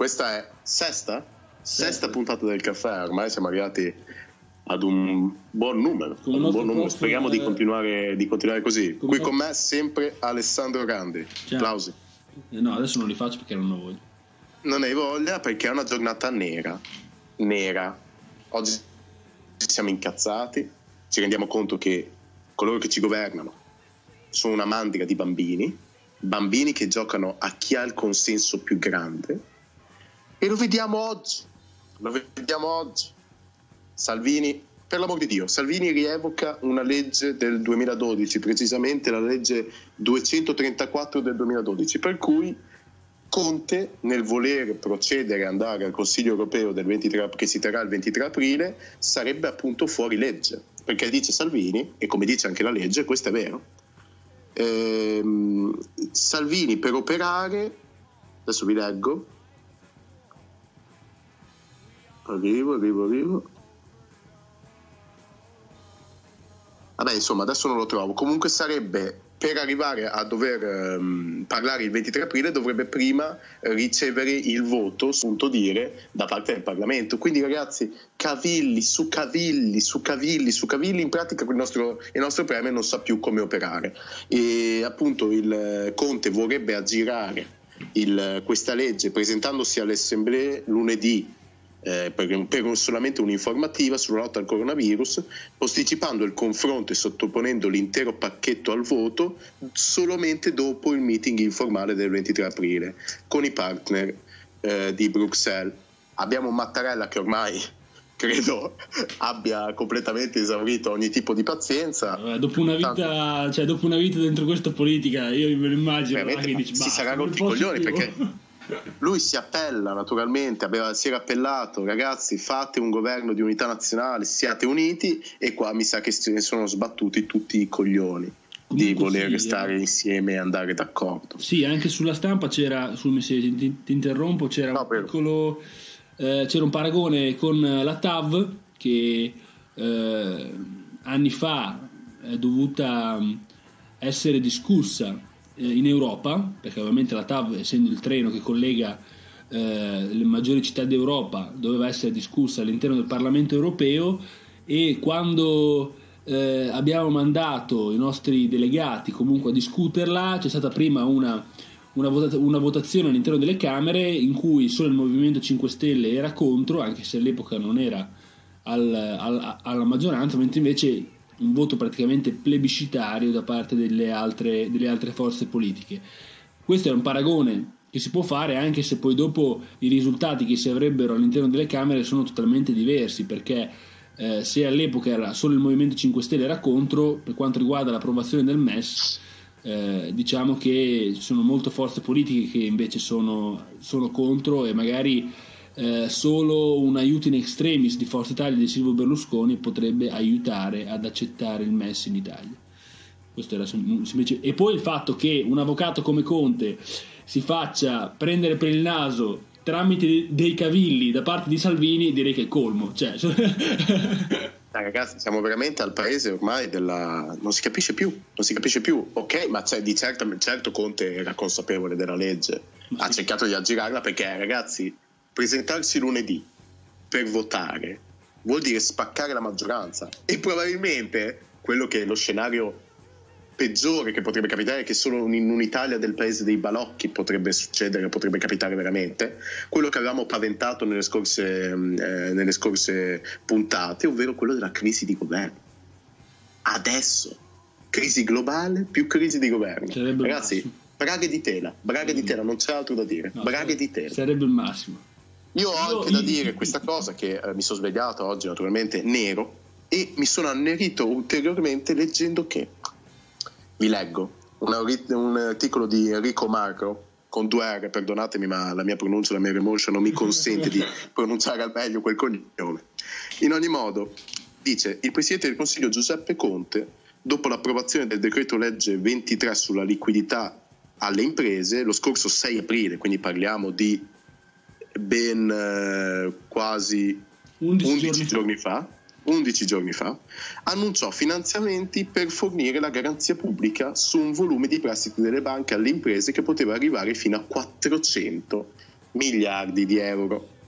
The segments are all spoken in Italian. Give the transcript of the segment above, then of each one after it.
questa è sesta? Sesta sì. puntata del caffè, ormai siamo arrivati ad un buon numero, un buon numero. speriamo di, continuare, di continuare così. Come Qui con me sempre Alessandro Grandi, Ciao. applausi. Eh, no, adesso non li faccio perché non ho voglia. Non hai voglia perché è una giornata nera, nera. Oggi siamo incazzati, ci rendiamo conto che coloro che ci governano sono una mandria di bambini, bambini che giocano a chi ha il consenso più grande e lo vediamo oggi, lo vediamo oggi. Salvini, per l'amor di Dio, Salvini rievoca una legge del 2012, precisamente la legge 234 del 2012, per cui Conte, nel voler procedere e andare al Consiglio europeo 23, che si terrà il 23 aprile, sarebbe appunto fuori legge, perché dice Salvini, e come dice anche la legge, questo è vero, ehm, Salvini per operare, adesso vi leggo, arrivo, arrivo, arrivo, vabbè insomma adesso non lo trovo, comunque sarebbe per arrivare a dover um, parlare il 23 aprile dovrebbe prima ricevere il voto, appunto dire, da parte del Parlamento. Quindi ragazzi, cavilli su cavilli, su cavilli, su cavilli, in pratica il nostro, il nostro Premier non sa più come operare. E appunto il Conte vorrebbe aggirare il, questa legge presentandosi alle assemblee lunedì eh, per, per, solamente un'informativa sulla lotta al coronavirus, posticipando il confronto e sottoponendo l'intero pacchetto al voto solamente dopo il meeting informale del 23 aprile con i partner eh, di Bruxelles. Abbiamo Mattarella che ormai credo abbia completamente esaurito ogni tipo di pazienza. Vabbè, dopo, una vita, Tanto... cioè, dopo una vita dentro questa politica, io me lo immagino. Che dici, si sarà rotti i coglioni perché lui si appella naturalmente, aveva, si era appellato, ragazzi fate un governo di unità nazionale, siate uniti e qua mi sa che se ne sono sbattuti tutti i coglioni di voler sì, stare eh. insieme e andare d'accordo. Sì, anche sulla stampa c'era, su, ti, ti, interrompo, c'era, no, un piccolo, eh, c'era un paragone con la TAV che eh, anni fa è dovuta mm, essere discussa in Europa, perché ovviamente la TAV, essendo il treno che collega eh, le maggiori città d'Europa, doveva essere discussa all'interno del Parlamento europeo e quando eh, abbiamo mandato i nostri delegati comunque a discuterla, c'è stata prima una, una, vota- una, votazione all'interno delle Camere in cui solo il Movimento 5 Stelle era contro, anche se all'epoca non era al, al, alla maggioranza, mentre invece un voto praticamente plebiscitario da parte delle altre, delle altre forze politiche. Questo è un paragone che si può fare anche se poi dopo i risultati che si avrebbero all'interno delle Camere sono totalmente diversi perché eh, se all'epoca era solo il Movimento 5 Stelle era contro per quanto riguarda l'approvazione del MES eh, diciamo che ci sono molte forze politiche che invece sono, sono contro e magari eh, solo un aiuto in extremis di Forza Italia di Silvio Berlusconi potrebbe aiutare ad accettare il MES in Italia. Questo era semplice. E poi il fatto che un avvocato come Conte si faccia prendere per il naso tramite dei cavilli da parte di Salvini, direi che è colmo. Cioè... Ah, ragazzi, siamo veramente al paese ormai della. non si capisce più, non si capisce più. Ok, ma cioè, di certo, certo Conte era consapevole della legge, ha cercato di aggirarla perché, ragazzi, presentarsi lunedì per votare vuol dire spaccare la maggioranza e probabilmente quello che è lo scenario peggiore che potrebbe capitare, che solo in un'Italia del paese dei balocchi potrebbe succedere, potrebbe capitare veramente, quello che avevamo paventato nelle scorse, eh, nelle scorse puntate, ovvero quello della crisi di governo. Adesso, crisi globale più crisi di governo. Sarebbe Ragazzi, braghe di tela, braghe di tela, non c'è altro da dire, no, braghe di tela. Sarebbe il massimo. Io ho anche io, da dire questa cosa che eh, mi sono svegliato oggi naturalmente nero e mi sono annerito ulteriormente leggendo che vi leggo un, un articolo di Enrico Marco con due R, perdonatemi ma la mia pronuncia, la mia emotion non mi consente di pronunciare al meglio quel cognome. In ogni modo, dice il Presidente del Consiglio Giuseppe Conte, dopo l'approvazione del decreto legge 23 sulla liquidità alle imprese, lo scorso 6 aprile, quindi parliamo di ben eh, quasi 11, 11 giorni, giorni fa, 11 giorni fa, annunciò finanziamenti per fornire la garanzia pubblica su un volume di prestiti delle banche alle imprese che poteva arrivare fino a 400 miliardi di euro.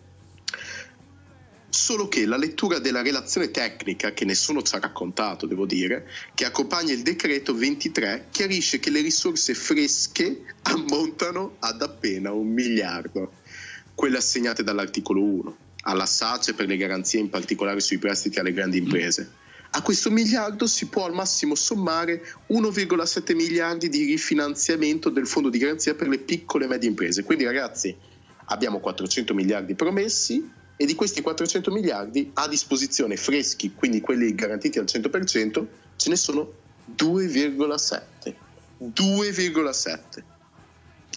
Solo che la lettura della relazione tecnica, che nessuno ci ha raccontato, devo dire, che accompagna il decreto 23, chiarisce che le risorse fresche ammontano ad appena un miliardo, quelle assegnate dall'articolo 1, alla SACE per le garanzie in particolare sui prestiti alle grandi imprese. A questo miliardo si può al massimo sommare 1,7 miliardi di rifinanziamento del fondo di garanzia per le piccole e medie imprese. Quindi ragazzi abbiamo 400 miliardi promessi e di questi 400 miliardi a disposizione freschi, quindi quelli garantiti al 100%, ce ne sono 2,7. 2,7.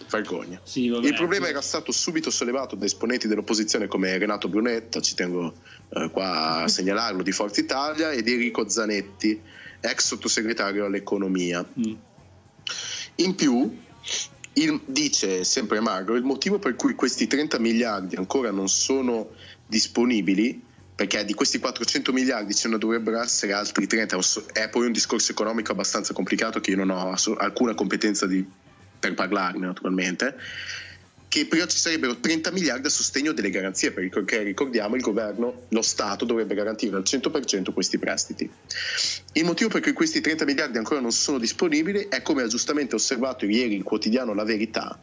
Vergogna. Sì, vabbè, Il problema era stato subito sollevato da esponenti dell'opposizione come Renato Brunetta, ci tengo eh, qua a segnalarlo, di Forza Italia, ed Enrico Zanetti, ex sottosegretario all'economia. Mm. In più, il, dice sempre Magro, il motivo per cui questi 30 miliardi ancora non sono disponibili, perché di questi 400 miliardi ce ne dovrebbero essere altri 30, è poi un discorso economico abbastanza complicato che io non ho alcuna competenza di, per parlarne naturalmente, che però ci sarebbero 30 miliardi a sostegno delle garanzie, perché ricordiamo il governo, lo Stato dovrebbe garantire al 100% questi prestiti. Il motivo per cui questi 30 miliardi ancora non sono disponibili è come ha giustamente osservato ieri il quotidiano La Verità,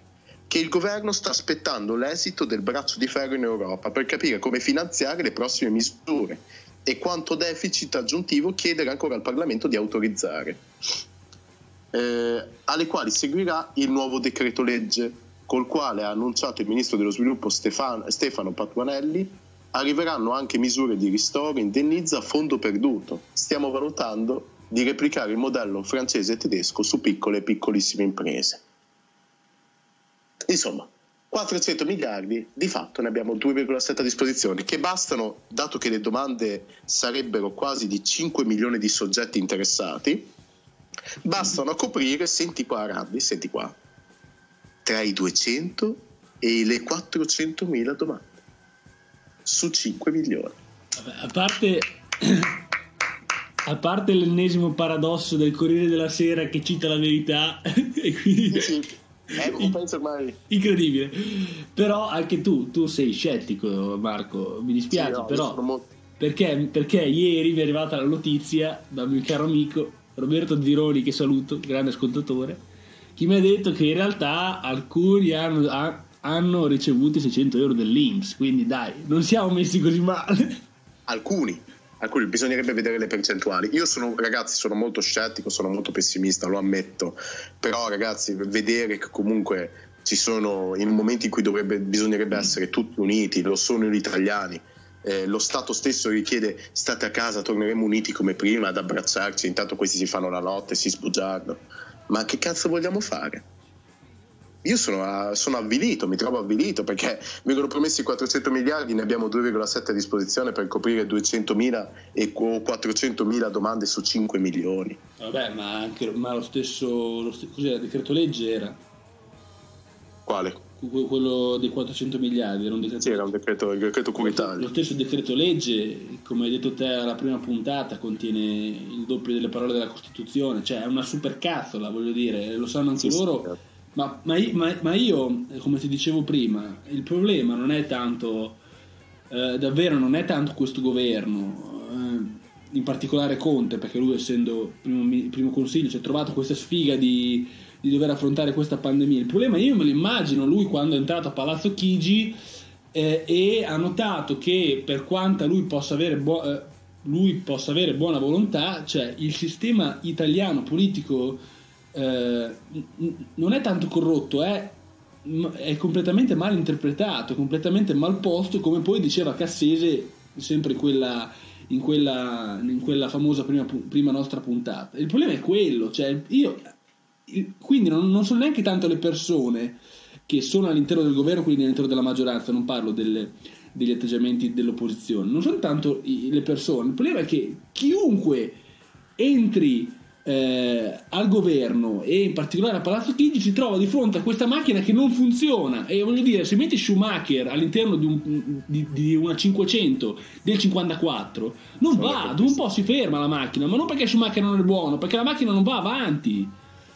che il governo sta aspettando l'esito del braccio di ferro in Europa per capire come finanziare le prossime misure e quanto deficit aggiuntivo chiedere ancora al Parlamento di autorizzare, eh, alle quali seguirà il nuovo decreto legge col quale ha annunciato il ministro dello sviluppo Stefano, Stefano Patuanelli, arriveranno anche misure di ristoro, indennizza fondo perduto. Stiamo valutando di replicare il modello francese e tedesco su piccole e piccolissime imprese. Insomma, 400 miliardi, di fatto ne abbiamo 2,7 a disposizione, che bastano, dato che le domande sarebbero quasi di 5 milioni di soggetti interessati, bastano a coprire, senti qua Rabbi, senti qua, tra i 200 e le 400 mila domande su 5 milioni. Vabbè, a parte a parte l'ennesimo paradosso del Corriere della Sera che cita la verità e quindi sì. Eh, penso ormai... incredibile però anche tu tu sei scettico Marco mi dispiace sì, no, però molto... perché, perché ieri mi è arrivata la notizia dal mio caro amico Roberto Zironi che saluto grande ascoltatore chi mi ha detto che in realtà alcuni hanno, hanno ricevuto i 600 euro dell'Inps, quindi dai, non siamo messi così male. Alcuni, alcuni, bisognerebbe vedere le percentuali. Io sono, ragazzi, sono molto scettico, sono molto pessimista, lo ammetto, però ragazzi, vedere che comunque ci sono in momenti in cui dovrebbe, bisognerebbe essere tutti uniti, lo sono gli italiani. Eh, lo Stato stesso richiede state a casa, torneremo uniti come prima ad abbracciarci, intanto questi si fanno la notte, si sbugiardano ma che cazzo vogliamo fare? Io sono, sono, avvilito, mi trovo avvilito perché vengono promessi 400 miliardi, ne abbiamo 2,7 a disposizione per coprire 200.000 e, o 400.000 domande su 5 milioni. Vabbè, ma, anche, ma lo stesso, lo stesso cos'era, decreto legge era? Quale? Quello dei 400 miliardi era un decreto, sì, era un decreto, il decreto. Lo stesso decreto legge, come hai detto te alla prima puntata, contiene il doppio delle parole della Costituzione, cioè è una super cazzola, voglio dire, lo sanno anche sì, loro. Sì, certo. ma, ma, ma, ma, io, come ti dicevo prima, il problema non è tanto, eh, davvero non è tanto questo governo, eh, in particolare Conte, perché lui essendo primo, primo consiglio ci ha trovato questa sfiga di di dover affrontare questa pandemia. Il problema io me lo immagino lui quando è entrato a Palazzo Chigi eh, e ha notato che per quanto lui possa avere, bu- eh, lui possa avere buona volontà, cioè il sistema italiano politico eh, non è tanto corrotto, è, è completamente mal interpretato, completamente mal posto, come poi diceva Cassese sempre in quella, in quella, in quella famosa prima, prima nostra puntata. Il problema è quello, cioè io quindi non, non, sono neanche tanto le persone che sono all'interno del governo, quindi all'interno della maggioranza, non parlo delle, degli atteggiamenti dell'opposizione, non sono tanto i, le persone, il problema è che chiunque entri eh, al governo e in particolare a Palazzo Chigi si trova di fronte a questa macchina che non funziona. E voglio dire se metti Schumacher all'interno di, un, di, di una 500 del 54 non va, dopo un po' si ferma la macchina ma non perché Schumacher non è buono perché la macchina non va avanti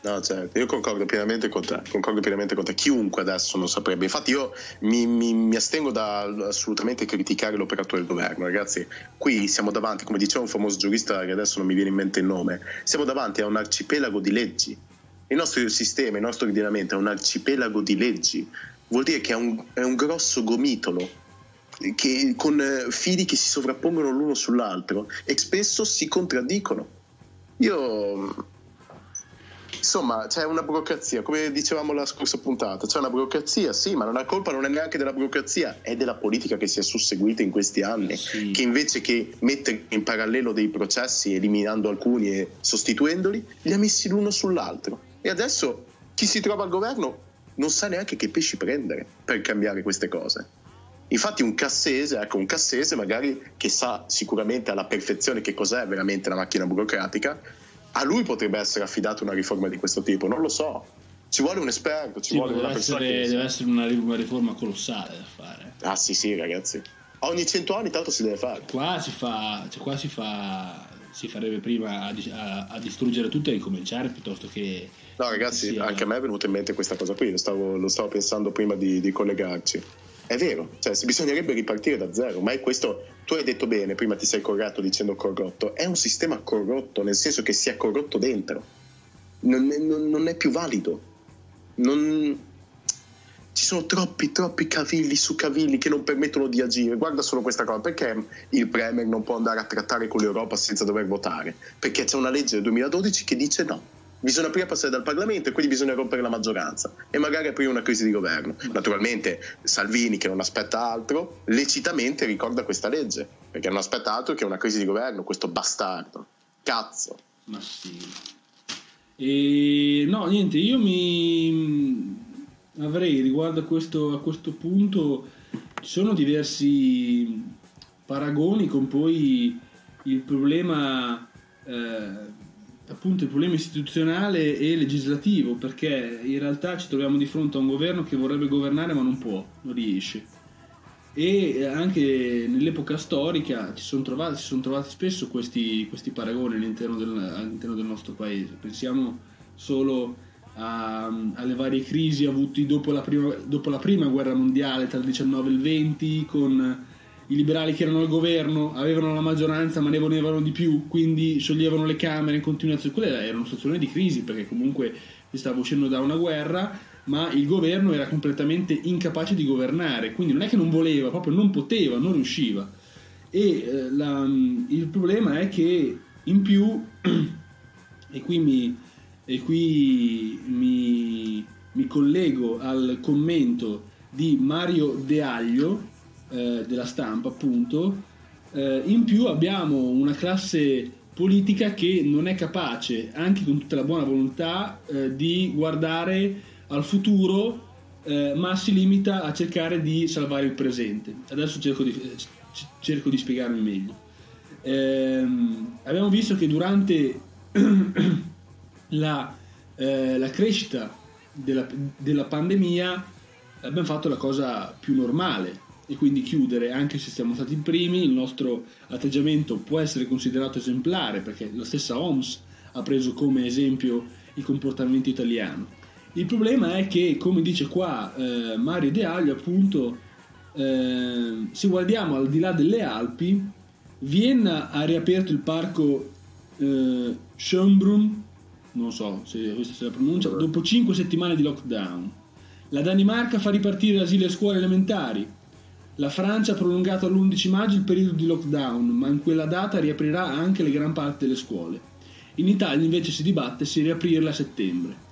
No, certo, io concordo pienamente con te, concordo pienamente con te. Chiunque adesso non saprebbe. Infatti io mi, mi, mi, astengo da assolutamente criticare l'operatore del governo, ragazzi. Qui siamo davanti, come diceva un famoso giurista che adesso non mi viene in mente il nome, siamo davanti a un arcipelago di leggi. Il nostro sistema, il nostro ordinamento è un arcipelago di leggi. Vuol dire che è un, è un grosso gomitolo che, con eh, fili che si sovrappongono l'uno sull'altro e spesso si contraddicono. Io insomma c'è una burocrazia, come dicevamo la scorsa puntata, c'è una burocrazia, sì, ma la colpa non è neanche della burocrazia, è della politica che si è susseguita in questi anni, sì. che invece che mettere in parallelo dei processi, eliminando alcuni e sostituendoli, li ha messi l'uno sull'altro. E adesso chi si trova al governo non sa neanche che pesci prendere per cambiare queste cose. Infatti un cassese, ecco, un cassese magari che sa sicuramente alla perfezione che cos'è veramente la macchina burocratica, a lui potrebbe essere affidata una riforma di questo tipo, non lo so. Ci vuole un esperto, ci sì, vuole una persona essere, che... Deve essere una, una, riforma colossale da fare. Ah sì sì ragazzi. Ogni cento anni tanto si deve fare. Qua si fa, cioè qua si fa, si farebbe prima a, a, a distruggere tutto e ricominciare piuttosto che... No ragazzi, sia... anche a me è venuta in mente questa cosa qui, lo stavo, lo stavo pensando prima di, di collegarci. È vero, cioè bisognerebbe ripartire da zero, ma è questo, tu hai detto bene, prima ti sei corretto dicendo corrotto, è un sistema corrotto, nel senso che si è corrotto dentro, non è, non, non è più valido, non... ci sono troppi, troppi cavilli su cavilli che non permettono di agire, guarda solo questa cosa, perché il Premier non può andare a trattare con l'Europa senza dover votare? Perché c'è una legge del 2012 che dice no bisogna prima passare dal Parlamento e quindi bisogna rompere la maggioranza e magari aprire una crisi di governo. Naturalmente Salvini, che non aspetta altro, lecitamente ricorda questa legge, perché non aspetta altro che una crisi di governo, questo bastardo. Cazzo. Ma sì. E no, niente, io mi avrei riguardo a questo, a questo punto, ci sono diversi paragoni con poi il problema... Eh, appunto il problema istituzionale e legislativo, perché in realtà ci troviamo di fronte a un governo che vorrebbe governare ma non può, non riesce. E anche nell'epoca storica ci sono trovati, si sono trovati spesso questi, questi paragoni all'interno del, all'interno del, nostro paese. Pensiamo solo a, alle varie crisi avute dopo la, prima, dopo la prima guerra mondiale tra il 19 e il 20 con i liberali che erano al governo avevano la maggioranza ma ne volevano di più, quindi scioglievano le Camere in continuazione. Quella era una situazione di crisi perché comunque si stava uscendo da una guerra, ma il governo era completamente incapace di governare, quindi non è che non voleva, proprio non poteva, non riusciva. E eh, la, il problema è che in più, e qui mi, e qui mi, mi collego al commento di Mario De Aglio, eh, della stampa, appunto, eh, in più abbiamo una classe politica che non è capace, anche con tutta la buona volontà, eh, di guardare al futuro, eh, ma si limita a cercare di salvare il presente. Adesso cerco di, cerco di spiegarmi meglio. Ehm, abbiamo visto che durante la, eh, la crescita della, della pandemia abbiamo fatto la cosa più normale, e quindi chiudere, anche se siamo stati i primi, il nostro atteggiamento può essere considerato esemplare perché la stessa OMS ha preso come esempio il comportamento italiano. Il problema è che, come dice qua eh, Mario De Aglio, appunto, eh, se guardiamo al di là delle Alpi, Vienna ha riaperto il parco eh, Schönbrunn, non so se questa sia la pronuncia, dopo 5 settimane di lockdown. La Danimarca fa ripartire asili e scuole elementari. La Francia ha prolungato all'11 maggio il periodo di lockdown, ma in quella data riaprirà anche le gran parte delle scuole. In Italia invece si dibatte se riaprirle a settembre.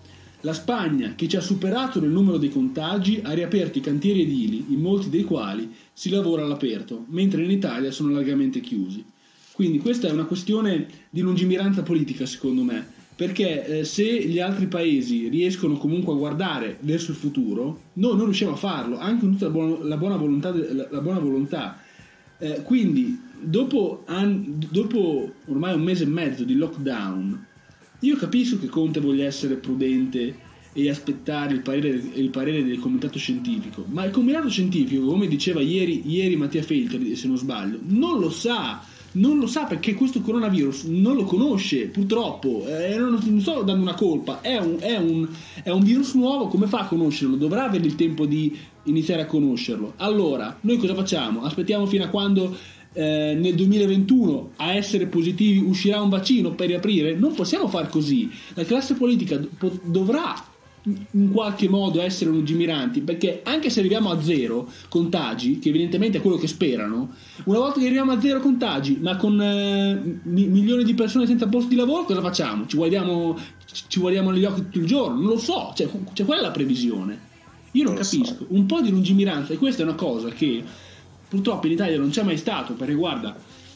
La Spagna, che ci ha superato nel numero dei contagi, ha riaperto i cantieri edili, in molti dei quali si lavora all'aperto, mentre in Italia sono largamente chiusi. Quindi questa è una questione di lungimiranza politica, secondo me, perché eh, se gli altri paesi riescono comunque a guardare verso il futuro, noi non riusciamo a farlo, anche con tutta la buona, la buona volontà. La buona volontà. Eh, quindi, dopo, an- dopo ormai un mese e mezzo di lockdown, io capisco che Conte voglia essere prudente e aspettare il parere, il parere, del comitato scientifico. Ma il comitato scientifico, come diceva ieri, ieri Mattia Feltri, se non sbaglio, non lo sa non lo sa perché questo coronavirus non lo conosce, purtroppo, eh, non, non, sto dando una colpa, è un, è, un, è un, virus nuovo, come fa a conoscerlo? Dovrà avere il tempo di iniziare a conoscerlo. Allora, noi cosa facciamo? Aspettiamo fino a quando eh, nel 2021 a essere positivi uscirà un vaccino per riaprire? Non possiamo far così. La classe politica do- dovrà in qualche modo essere lungimiranti perché anche se arriviamo a zero contagi che evidentemente è quello che sperano una volta che arriviamo a zero contagi ma con eh, mi- milioni di persone senza posto di lavoro cosa facciamo? ci guardiamo, ci guardiamo negli occhi tutto il giorno non lo so cioè, cioè qual è la previsione? io non, non capisco so. un po' di lungimiranza e questa è una cosa che purtroppo in Italia non c'è mai stato perché guarda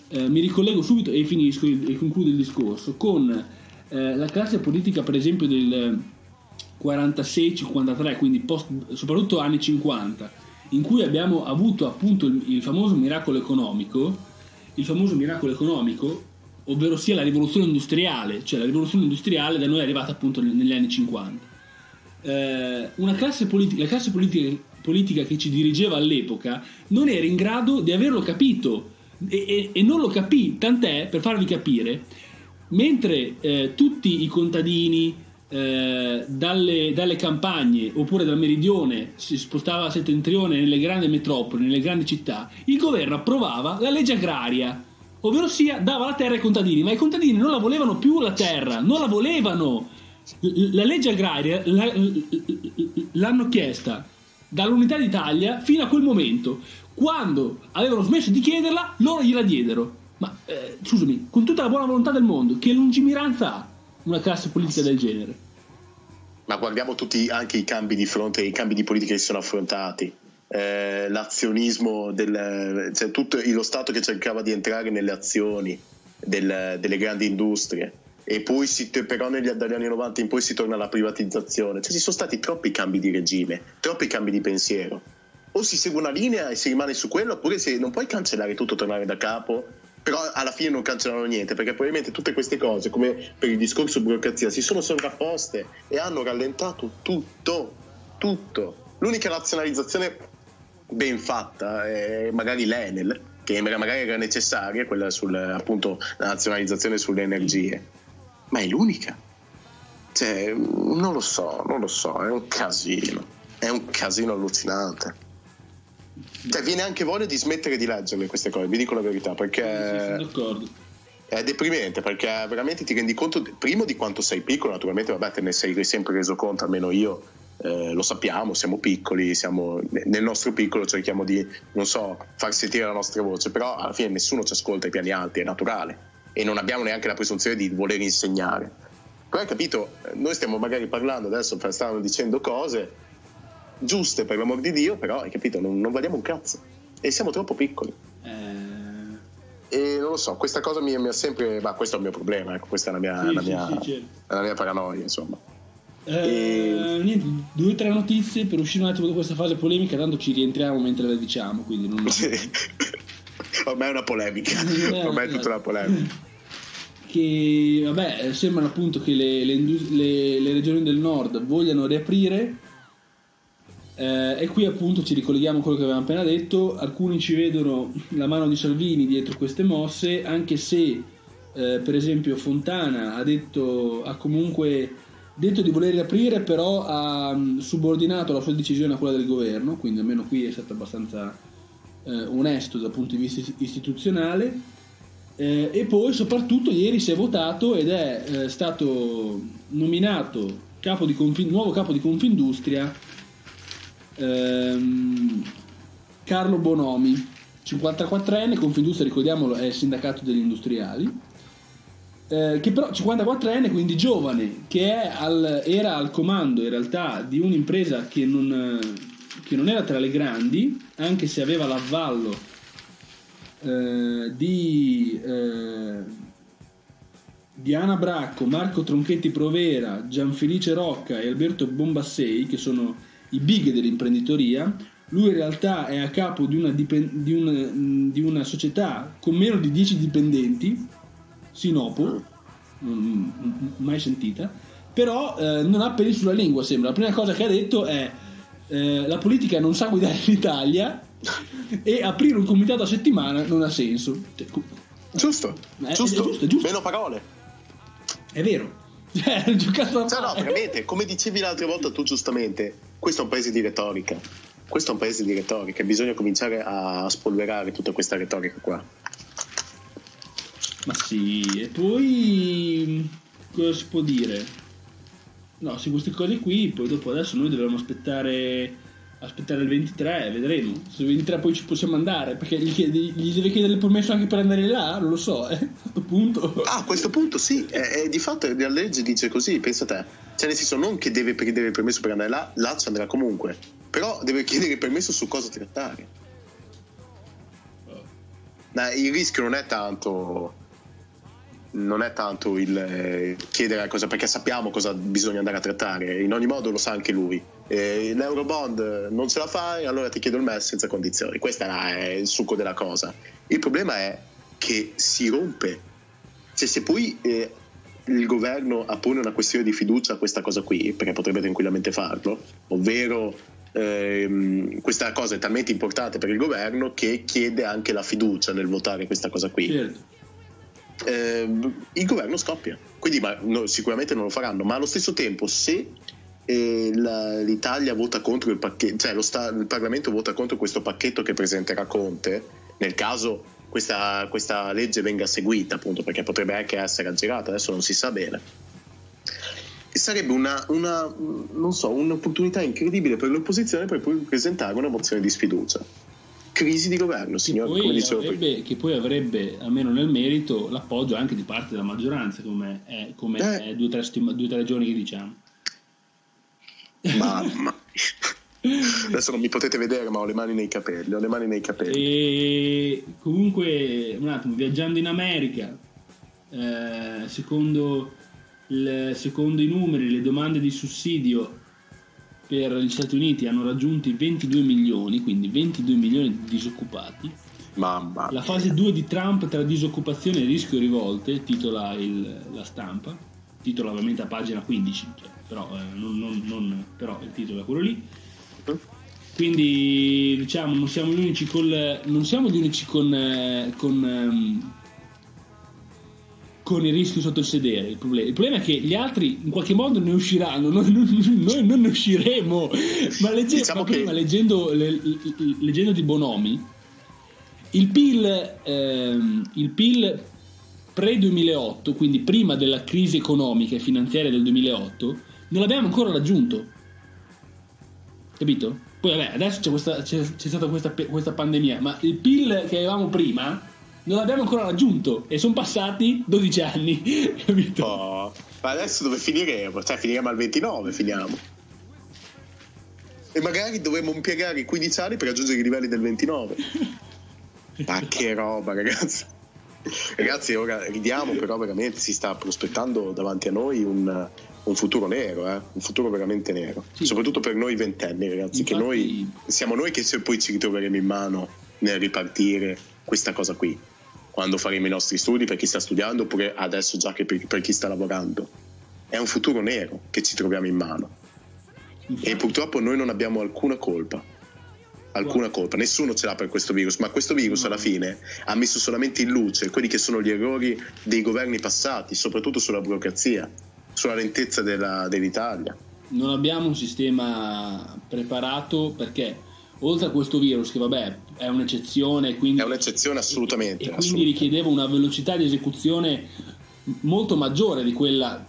eh, mi ricollego subito e finisco e concludo il discorso con eh, la classe politica per esempio del 46-53, quindi post, soprattutto anni 50, in cui abbiamo avuto appunto il, il, famoso miracolo economico, il famoso miracolo economico, ovvero sia la rivoluzione industriale, cioè la rivoluzione industriale da noi è arrivata appunto negli anni 50. Eh, una classe politica, la classe politica, politica, che ci dirigeva all'epoca non era in grado di averlo capito e, e, e non lo capì, tant'è, per farvi capire, mentre eh, tutti i contadini, eh, dalle, dalle, campagne oppure dal meridione si spostava a settentrione nelle grandi metropoli, nelle grandi città, il governo approvava la legge agraria, ovvero sia dava la terra ai contadini, ma i contadini non la volevano più la terra, non la volevano. La legge agraria l'hanno chiesta dall'Unità d'Italia fino a quel momento. Quando avevano smesso di chiederla, loro gliela diedero. Ma eh, scusami, con tutta la buona volontà del mondo, che lungimiranza ha? Una classe politica del genere. Ma guardiamo tutti anche i cambi di fronte, i cambi di politica che si sono affrontati. Eh, l'azionismo, del, cioè tutto lo Stato che cercava di entrare nelle azioni del, delle grandi industrie e poi si, però negli, dagli anni 90 in poi si torna alla privatizzazione. Cioè ci sono stati troppi cambi di regime, troppi cambi di pensiero. O si segue una linea e si rimane su quello, oppure se non puoi cancellare tutto, tornare da capo però alla fine non cancellano niente perché probabilmente tutte queste cose come per il discorso burocrazia si sono sovrapposte e hanno rallentato tutto tutto. L'unica nazionalizzazione ben fatta è magari l'Enel che magari era necessaria quella sul appunto la nazionalizzazione sulle energie. Ma è l'unica. Cioè non lo so non lo so è un casino. È un casino allucinante cioè, viene anche voglia di smettere di leggerle queste cose, vi dico la verità, perché... Sì, d'accordo. È deprimente perché veramente ti rendi conto, primo, di quanto sei piccolo, naturalmente, vabbè, te ne sei sempre reso conto, almeno io eh, lo sappiamo, siamo piccoli, siamo, nel nostro piccolo cerchiamo di, non so, far sentire la nostra voce, però alla fine nessuno ci ascolta ai piani alti, è naturale e non abbiamo neanche la presunzione di voler insegnare. Però hai capito, noi stiamo magari parlando adesso, stanno dicendo cose giuste per l'amor di Dio, però hai capito, non, non valiamo un cazzo e siamo troppo piccoli. Eh... E non lo so, questa cosa mi, mi ha sempre. Ma questo è il mio problema, ecco, questa è la mia, sì, la sì, mia, sì, certo. la mia paranoia, insomma. Eh, e... Niente, due o tre notizie per uscire un attimo da questa fase polemica, tanto ci rientriamo mentre le diciamo, quindi non... Sì. Ormai è una polemica, eh, ormai è tutta una polemica. Che vabbè, sembrano appunto che le, le, le, le regioni del nord vogliano riaprire eh, e qui appunto ci ricolleghiamo a quello che avevamo appena detto, alcuni ci vedono la mano di Salvini dietro queste mosse, anche se eh, per esempio Fontana ha, detto, ha comunque detto di voler riaprire, però ha mm, subordinato la sua decisione a quella del governo, quindi almeno qui è stato abbastanza eh, onesto dal punto di vista istituzionale. Eh, e poi soprattutto ieri si è votato ed è eh, stato nominato capo Confin- nuovo capo di Confindustria ehm, Carlo Bonomi, 54enne, Confindustria, ricordiamolo, è il sindacato degli industriali, eh, che però 54enne, quindi giovane, che al, era al comando in realtà di un'impresa che non, che non era tra le grandi, anche se aveva l'avvallo eh, di, eh, di Ana Bracco, Marco Tronchetti Provera, Gianfelice Rocca e Alberto Bombassei, che sono i big dell'imprenditoria. Lui in realtà è a capo di una, dipen- di una, di una società con meno di 10 dipendenti, Sinopo, mai sentita, però eh, non ha peli sulla lingua, sembra. La prima cosa che ha detto è eh, la politica non sa guidare l'Italia e aprire un comitato a settimana non ha senso. Cioè, Giusto, eh, giusto. È giusto, giusto. Meno parole. È vero. Cioè, giocato cioè, no, veramente, come dicevi l'altra volta tu giustamente, questo è un paese di retorica. Questo è un paese di retorica, bisogna cominciare a spolverare tutta questa retorica qua. Ma sì, e poi cosa si può dire? No, su queste cose qui, poi dopo adesso noi dovremmo aspettare aspettare il 23, vedremo. Se il 23 poi ci possiamo andare, perché gli, chiede, gli deve chiedere il permesso anche per andare là, non lo so, eh, a questo punto. Ah, a questo punto sì, è, è, di fatto la legge dice così, pensa te. Cioè nel senso non che deve chiedere il permesso per andare là, là ci andrà comunque, però deve chiedere il permesso su cosa trattare. Oh. Il rischio non è tanto non è tanto il eh, chiedere cosa perché sappiamo cosa bisogna andare a trattare in ogni modo lo sa anche lui. Eh, l'Eurobond non ce la fai allora ti chiedo il MES senza condizioni. Questo è il succo della cosa. Il problema è che si rompe. Cioè se poi eh, il governo appone una questione di fiducia a questa cosa qui perché potrebbe tranquillamente farlo ovvero ehm, questa cosa è talmente importante per il governo che chiede anche la fiducia nel votare questa cosa qui. Certo eh, il governo scoppia. Quindi ma, no, sicuramente non lo faranno, ma allo stesso tempo se eh, la, l'Italia vota contro il pacchetto, cioè sta, il Parlamento vota contro questo pacchetto che presenterà Conte, nel caso questa, questa legge venga seguita, appunto, perché potrebbe anche essere aggirata, adesso non si sa bene. Sarebbe una, una, so, un'opportunità incredibile per l'opposizione per poi presentare una mozione di sfiducia crisi di governo, signor, come dicevo avrebbe, Che poi avrebbe, almeno nel merito, l'appoggio anche di parte della maggioranza, come è, come eh. è due o tre, stima, tre giorni che diciamo. Mamma Adesso non mi potete vedere, ma ho le mani nei capelli. Ho le mani nei capelli. E comunque, un attimo, viaggiando in America, eh, secondo, il, secondo i numeri, le domande di sussidio per gli Stati Uniti hanno raggiunto i 22 milioni, quindi 22 milioni di disoccupati. Mamma. La fase 2 di Trump tra disoccupazione e rischio rivolte, titola il, la stampa, titola ovviamente a pagina 15, cioè, però, eh, non, non, non, però, il titolo è quello lì. Quindi diciamo non siamo gli unici, col, non siamo gli unici con, eh, con ehm, con il rischio sotto il sedere. Il problema, il problema, è che gli altri in qualche modo ne usciranno, noi, noi non ne usciremo. Ma, legge, diciamo ma prima, leggendo, le, leggendo di Bonomi, il PIL, ehm, il PIL pre-2008, quindi prima della crisi economica e finanziaria del 2008, non l'abbiamo ancora raggiunto. Capito? Poi vabbè, adesso c'è, questa, c'è, c'è stata questa, questa pandemia, ma il PIL che avevamo prima non l'abbiamo ancora raggiunto e sono passati 12 anni, capito? Oh, ma adesso dove finiremo? Cioè finiremo al 29, finiamo. E magari dovremmo impiegare i 15 anni per raggiungere i livelli del 29. ma che roba, ragazzi. Ragazzi, ora ridiamo, però veramente si sta prospettando davanti a noi un, un futuro nero, eh? un futuro veramente nero. Sì. Soprattutto per noi ventenni, ragazzi, Infatti... che noi siamo noi che poi ci ritroveremo in mano nel ripartire questa cosa qui quando faremo i nostri studi per chi sta studiando oppure adesso già che per, per chi sta lavorando. È un futuro nero che ci troviamo in mano. E purtroppo noi non abbiamo alcuna colpa. Alcuna colpa, nessuno ce l'ha per questo virus, ma questo virus alla fine ha messo solamente in luce quelli che sono gli errori dei governi passati, soprattutto sulla burocrazia, sulla lentezza della, dell'Italia. Non abbiamo un sistema preparato perché oltre a questo virus che vabbè è un'eccezione quindi, è un'eccezione assolutamente e, e quindi richiedeva una velocità di esecuzione molto maggiore di quella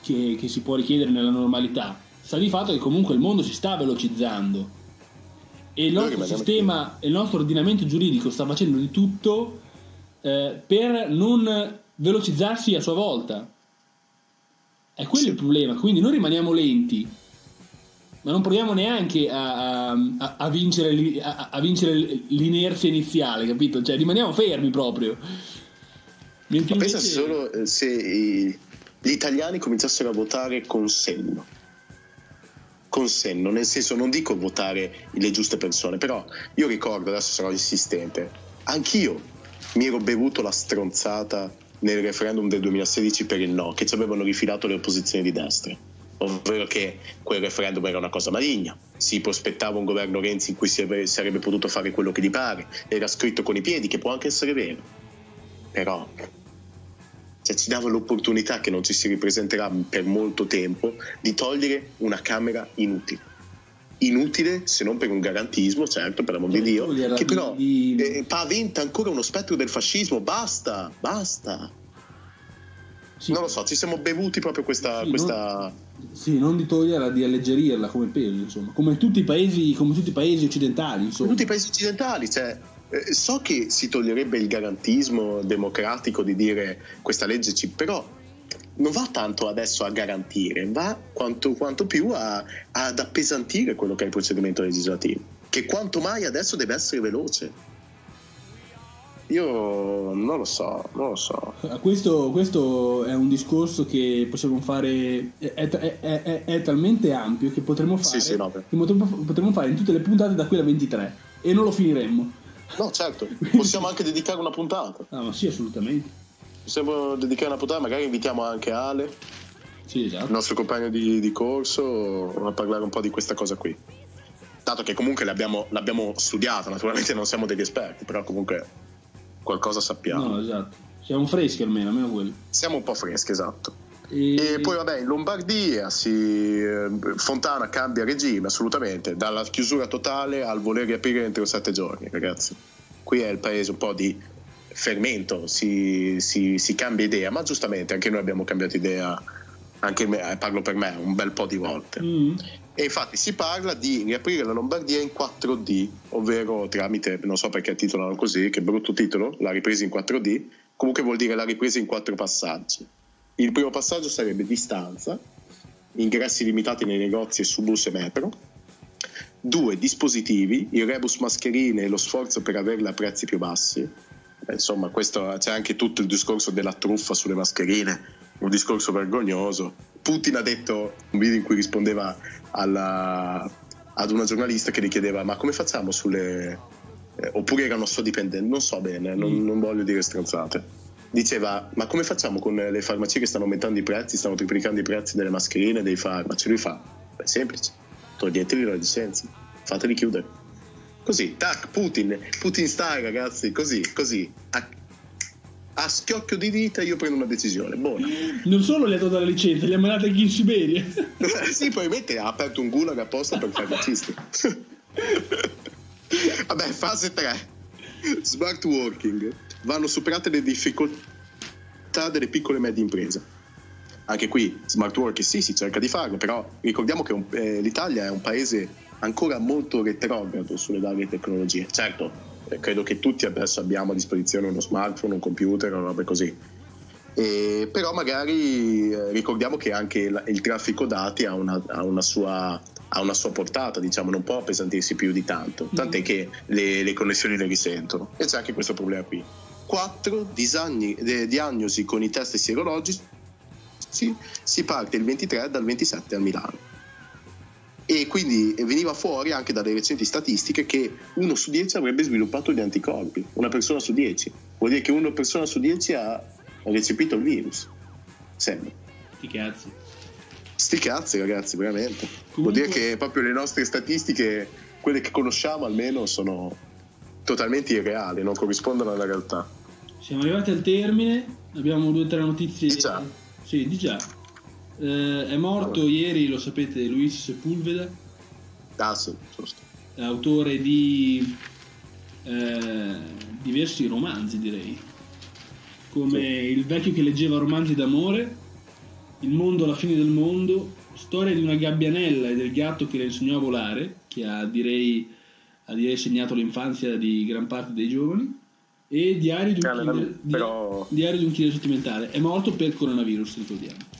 che, che, si può richiedere nella normalità. Sta di fatto che comunque il mondo si sta velocizzando. E il nostro sistema e il nostro ordinamento giuridico sta facendo di tutto eh, per non velocizzarsi a sua volta. È quello sì. il problema. Quindi noi rimaniamo lenti ma non proviamo neanche a, a, a, vincere, a, vincere, l'inerzia iniziale, capito? Cioè rimaniamo fermi proprio. Mentre ma invece... pensa solo eh, se i, gli italiani cominciassero a votare con senno. Con senno, nel senso non dico votare le giuste persone, però io ricordo, adesso sarò insistente, anch'io mi ero bevuto la stronzata nel referendum del 2016 per il no, che ci avevano rifilato le opposizioni di destra ovvero che quel referendum era una cosa maligna, si prospettava un governo Renzi in cui si sarebbe potuto fare quello che gli pare, era scritto con i piedi, che può anche essere vero. però cioè, ci dava l'opportunità che non ci si ripresenterà per molto tempo di togliere una camera inutile inutile se non per un garantismo, certo, per l'amor di Dio, che però di... eh, paventa ancora uno spettro del fascismo. Basta, basta. Sì. Non lo so, ci siamo bevuti proprio questa. Sì, questa... Non, sì, non di toglierla, di alleggerirla come peso, insomma, come tutti i paesi, come tutti i paesi occidentali. Insomma. Tutti i paesi occidentali, cioè. Eh, so che si toglierebbe il garantismo democratico di dire questa legge ci. però non va tanto adesso a garantire, va quanto, quanto più a, ad appesantire quello che è il procedimento legislativo, che quanto mai adesso deve essere veloce. Io non lo so, non lo so. Questo, questo è un discorso che possiamo fare, è, è, è, è talmente ampio che potremmo fare, sì, sì, no, che potremmo, potremmo fare in tutte le puntate da qui alla 23 e non lo finiremmo. No, certo, possiamo anche dedicare una puntata. Ah, ma sì, assolutamente possiamo dedicare una puntata, magari invitiamo anche Ale, sì, esatto. il nostro compagno di, di, corso, a parlare un po' di questa cosa qui. Dato che comunque l'abbiamo, l'abbiamo studiata, naturalmente non siamo degli esperti, però comunque qualcosa sappiamo. No, esatto. Siamo freschi almeno, almeno quello. Siamo un po' freschi, esatto. E... e poi vabbè, in Lombardia si... Eh, Fontana cambia regime assolutamente, dalla chiusura totale al voler riaprire entro sette giorni, ragazzi. Qui è il paese un po' di fermento, si, si, si, cambia idea, ma giustamente anche noi abbiamo cambiato idea, anche me, eh, parlo per me, un bel po' di volte. Mm. E infatti si parla di riaprire la Lombardia in 4D, ovvero tramite, non so perché titolano così, che brutto titolo, la ripresa in 4D, comunque vuol dire la ripresa in quattro passaggi. Il primo passaggio sarebbe distanza, ingressi limitati nei negozi e su bus e metro. Due, dispositivi, il rebus mascherine e lo sforzo per averle a prezzi più bassi insomma, questo, c'è anche tutto il discorso della truffa sulle mascherine, un discorso vergognoso. Putin ha detto un video in cui rispondeva alla, ad una giornalista che gli chiedeva ma come facciamo sulle... Eh, oppure era nostro dipendente, non so bene, non, mm. non voglio dire stronzate. Diceva ma come facciamo con le farmacie che stanno aumentando i prezzi, stanno triplicando i prezzi delle mascherine, dei farmaci? Lui fa, è semplice, toglietevi la licenza, fateli chiudere. Così, tac, Putin, Putin style ragazzi, così, così. A, a schiocchio di dita io prendo una decisione, buona. Non solo gli ha dato la licenza, li ha mandati anche in Siberia. sì, probabilmente ha aperto un gulag apposta per fare farmacisti. Vabbè, fase 3. Smart working. Vanno superate le difficoltà delle piccole e medie imprese. Anche qui, smart working sì, si cerca di farlo, però ricordiamo che un, eh, l'Italia è un paese ancora molto retrogrado sulle varie tecnologie. Certo, credo che tutti adesso abbiamo a disposizione uno smartphone, un computer, una roba così. E, però magari eh, ricordiamo che anche il, il traffico dati ha una, ha, una sua, ha una, sua, portata, diciamo, non può appesantirsi più di tanto, mm. tant'è che le, le connessioni le risentono. E c'è anche questo problema qui. 4. Disagni, eh, diagnosi con i test sierologici. Si parte il 23 dal 27 a Milano e quindi veniva fuori anche dalle recenti statistiche che uno su dieci avrebbe sviluppato gli anticorpi, una persona su dieci. Vuol dire che una persona su dieci ha recepito il virus. Sembra. Sti cazzi. Sti cazzi ragazzi, veramente. Comunque... Vuol dire che proprio le nostre statistiche, quelle che conosciamo almeno, sono totalmente irreali, non corrispondono alla realtà. Siamo arrivati al termine, abbiamo due o tre notizie. Di già. Sì, di già. Eh, è morto allora. ieri, lo sapete, Luis Sepulveda. Ah, sì, giusto. Autore di eh, diversi romanzi, direi. Come sì. Il vecchio che leggeva romanzi d'amore, Il mondo alla fine del mondo, Storia di una gabbianella e del gatto che le insegnò a volare, che ha, direi, ha direi segnato l'infanzia di gran parte dei giovani e Diario di un, killer, però... diario di un killer sentimentale. È morto per coronavirus, ricordiamo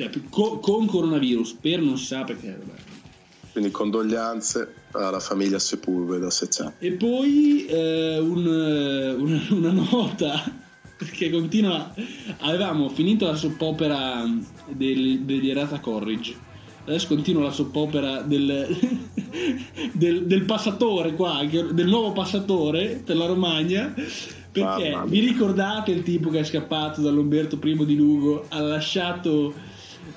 cioè co- con coronavirus, per non si sa perché. Vabbè. Quindi condoglianze alla famiglia Sepulveda se c'è. E poi eh, un, eh, una, una nota perché continua. Avevamo finito la soppopera del, degli Errata Corridge. Adesso continua la soppopera del, del, del, passatore qua, del nuovo passatore per la Romagna. Perché vi ricordate il tipo che è scappato dall'Umberto I di Lugo? Ha lasciato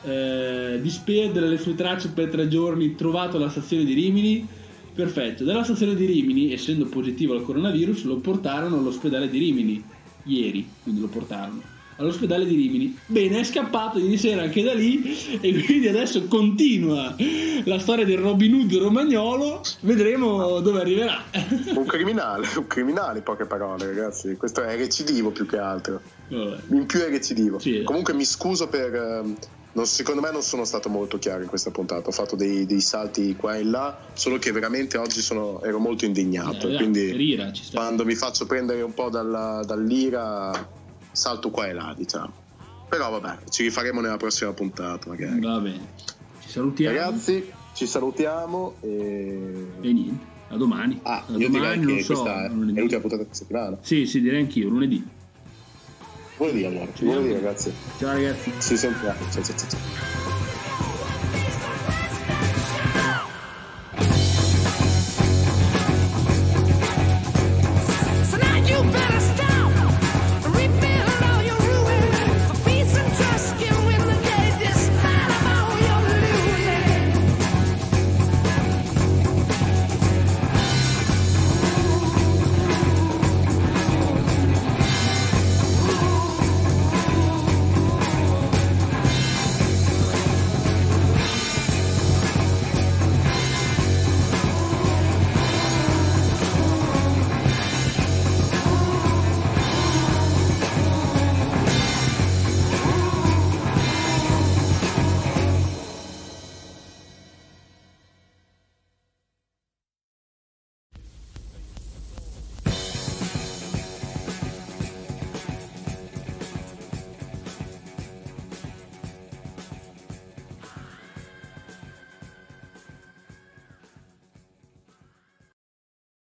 eh, disperdere le sue tracce per tre giorni trovato alla stazione di Rimini. Perfetto, dalla stazione di Rimini, essendo positivo al coronavirus, lo portarono all'ospedale di Rimini. ieri, quindi lo portarono all'ospedale di Rimini. Bene, è scappato ieri sera anche da lì e quindi adesso continua la storia del Robin Hood romagnolo. Vedremo dove arriverà. Un criminale, un criminale in poche parole, ragazzi. Questo è recidivo più che altro. Vabbè. In più è recidivo. Sì. Comunque mi scuso per... Non, secondo me non sono stato molto chiaro in questa puntata, ho fatto dei, dei salti qua e là, solo che veramente oggi sono, ero molto indignato. Eh, quindi ira, quando mi faccio prendere un po' dalla, dall'ira salto qua e là, diciamo. Però vabbè, ci rifaremo nella prossima puntata magari. Va bene. Ci salutiamo. Ragazzi, ci salutiamo e... E niente, a domani. Ah, a io domani, direi che so, questa è l'ultima puntata della settimana. Sì, sì, direi anch'io, lunedì. Lunedì allora, lunedì ragazzi. Ciao ragazzi. Ci sentiamo. Ciao ciao ciao. ciao.